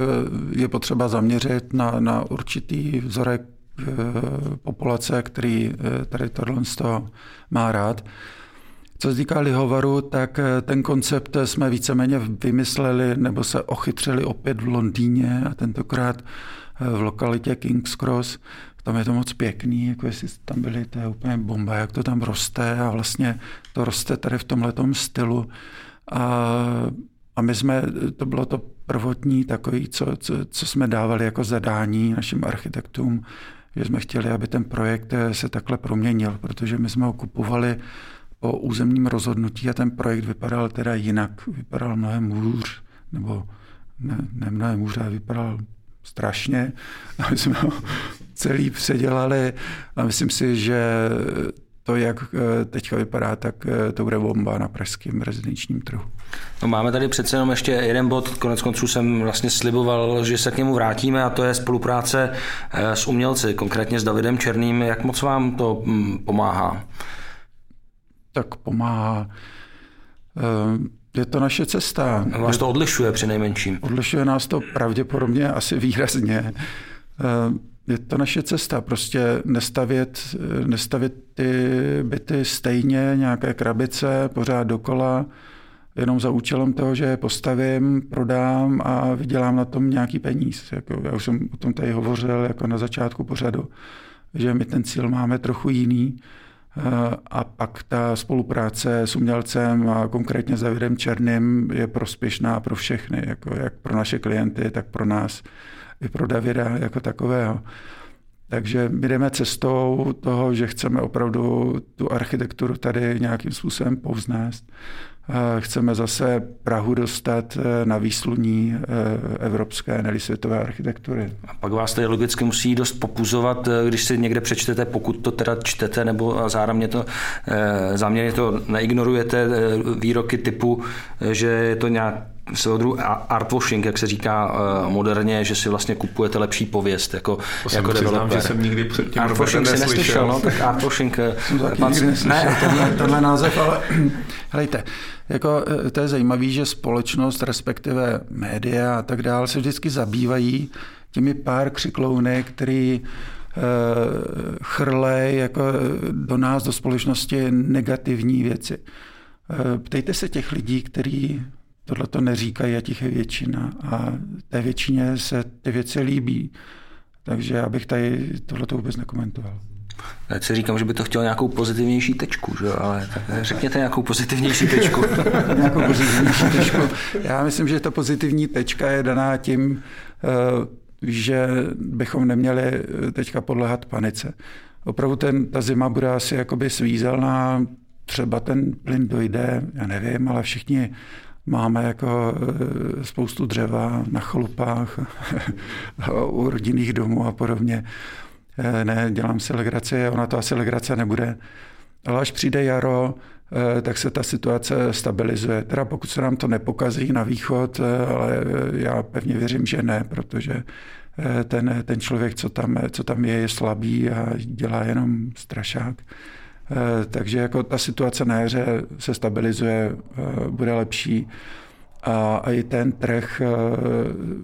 je potřeba zaměřit na, na určitý vzorek populace, který tady tohle má rád. Co se týká lihovaru, tak eh, ten koncept jsme víceméně vymysleli nebo se ochytřili opět v Londýně a tentokrát eh, v lokalitě King's Cross. Tam je to moc pěkný, jako jestli tam byli, to je úplně bomba, jak to tam roste a vlastně to roste tady v tomhle stylu. A, a my jsme, to bylo to prvotní takový, co, co, co jsme dávali jako zadání našim architektům, že jsme chtěli, aby ten projekt eh, se takhle proměnil, protože my jsme ho kupovali o územním rozhodnutí a ten projekt vypadal teda jinak, vypadal mnohem hůř, nebo ne, ne mnohem hůře, vypadal strašně. A my jsme ho celý předělali a myslím si, že to, jak eh, teďka vypadá, tak eh, to bude bomba na pražském rezidenčním trhu.
No máme tady přece jenom ještě jeden bod, konec konců jsem vlastně sliboval, že se k němu vrátíme a to je spolupráce eh, s umělci, konkrétně s Davidem Černým. Jak moc vám to mm, pomáhá?
Tak pomáhá. Je to naše cesta.
Vás to odlišuje při nejmenším.
Odlišuje nás to pravděpodobně asi výrazně je to naše cesta, prostě nestavět, nestavět ty byty stejně, nějaké krabice, pořád dokola, jenom za účelem toho, že je postavím, prodám a vydělám na tom nějaký peníz. Jako, já už jsem o tom tady hovořil jako na začátku pořadu, že my ten cíl máme trochu jiný. A pak ta spolupráce s umělcem a konkrétně s Davidem Černým je prospěšná pro všechny, jako jak pro naše klienty, tak pro nás i pro Davida jako takového. Takže my jdeme cestou toho, že chceme opravdu tu architekturu tady nějakým způsobem povznést. Chceme zase Prahu dostat eh, na výsluní eh, evropské, nebo světové architektury.
A pak vás tady logicky musí dost popuzovat, eh, když si někde přečtete, pokud to teda čtete, nebo zároveň to, záměrně to neignorujete, výroky typu, že je to nějak svého druhu artwashing, jak se říká uh, moderně, že si vlastně kupujete lepší pověst jako,
to
jako
přiznám, developer. že jsem nikdy předtím
artwashing si neslyšel, no, tak artwashing.
Eh, pan, ne, tenhle, tenhle název, ale helejte, jako, eh, to je zajímavé, že společnost, respektive média a tak dále se vždycky zabývají těmi pár křiklouny, který chrlej jako do nás, do společnosti negativní věci. Ptejte se těch lidí, kteří Tohle to neříkají a těch je většina. A té většině se ty věci líbí. Takže já bych tady tohle to vůbec nekomentoval.
Já si říkám, že by to chtělo nějakou pozitivnější tečku, že? ale řekněte nějakou pozitivnější tečku.
nějakou pozitivnější tečku. Já myslím, že ta pozitivní tečka je daná tím, eh, že bychom neměli teďka podlehat panice. Opravdu ten, ta zima bude asi jakoby svízelná, třeba ten plyn dojde, já nevím, ale všichni Máme jako e, spoustu dřeva na chalupách, u rodinných domů a podobně. E, ne, dělám si legraci, ona to asi legrace nebude. Ale až přijde jaro, e, tak se ta situace stabilizuje. Teda pokud se nám to nepokazí na východ, ale já pevně věřím, že ne, protože ten, ten člověk, co tam, co tam je, je slabý a dělá jenom strašák. Eh, takže jako ta situace na jaře se stabilizuje, eh, bude lepší a, a i ten trh eh,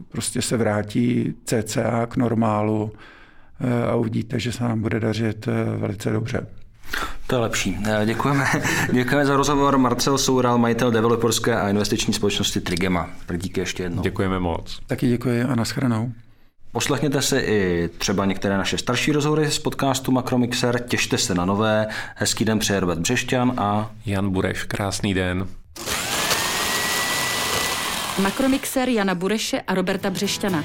prostě se vrátí cca k normálu a uvidíte, že se nám bude dařit velice dobře.
To je lepší. Děkujeme, děkujeme za rozhovor. Marcel Soural, majitel developerské a investiční společnosti Trigema. Díky ještě jednou.
Děkujeme moc.
Taky děkuji a nashledanou.
Poslechněte si i třeba některé naše starší rozhovory z podcastu Makromixer. Těšte se na nové. Hezký den přeje Robert Břešťan a
Jan Bureš. Krásný den.
Makromixer Jana Bureše a Roberta Břešťana.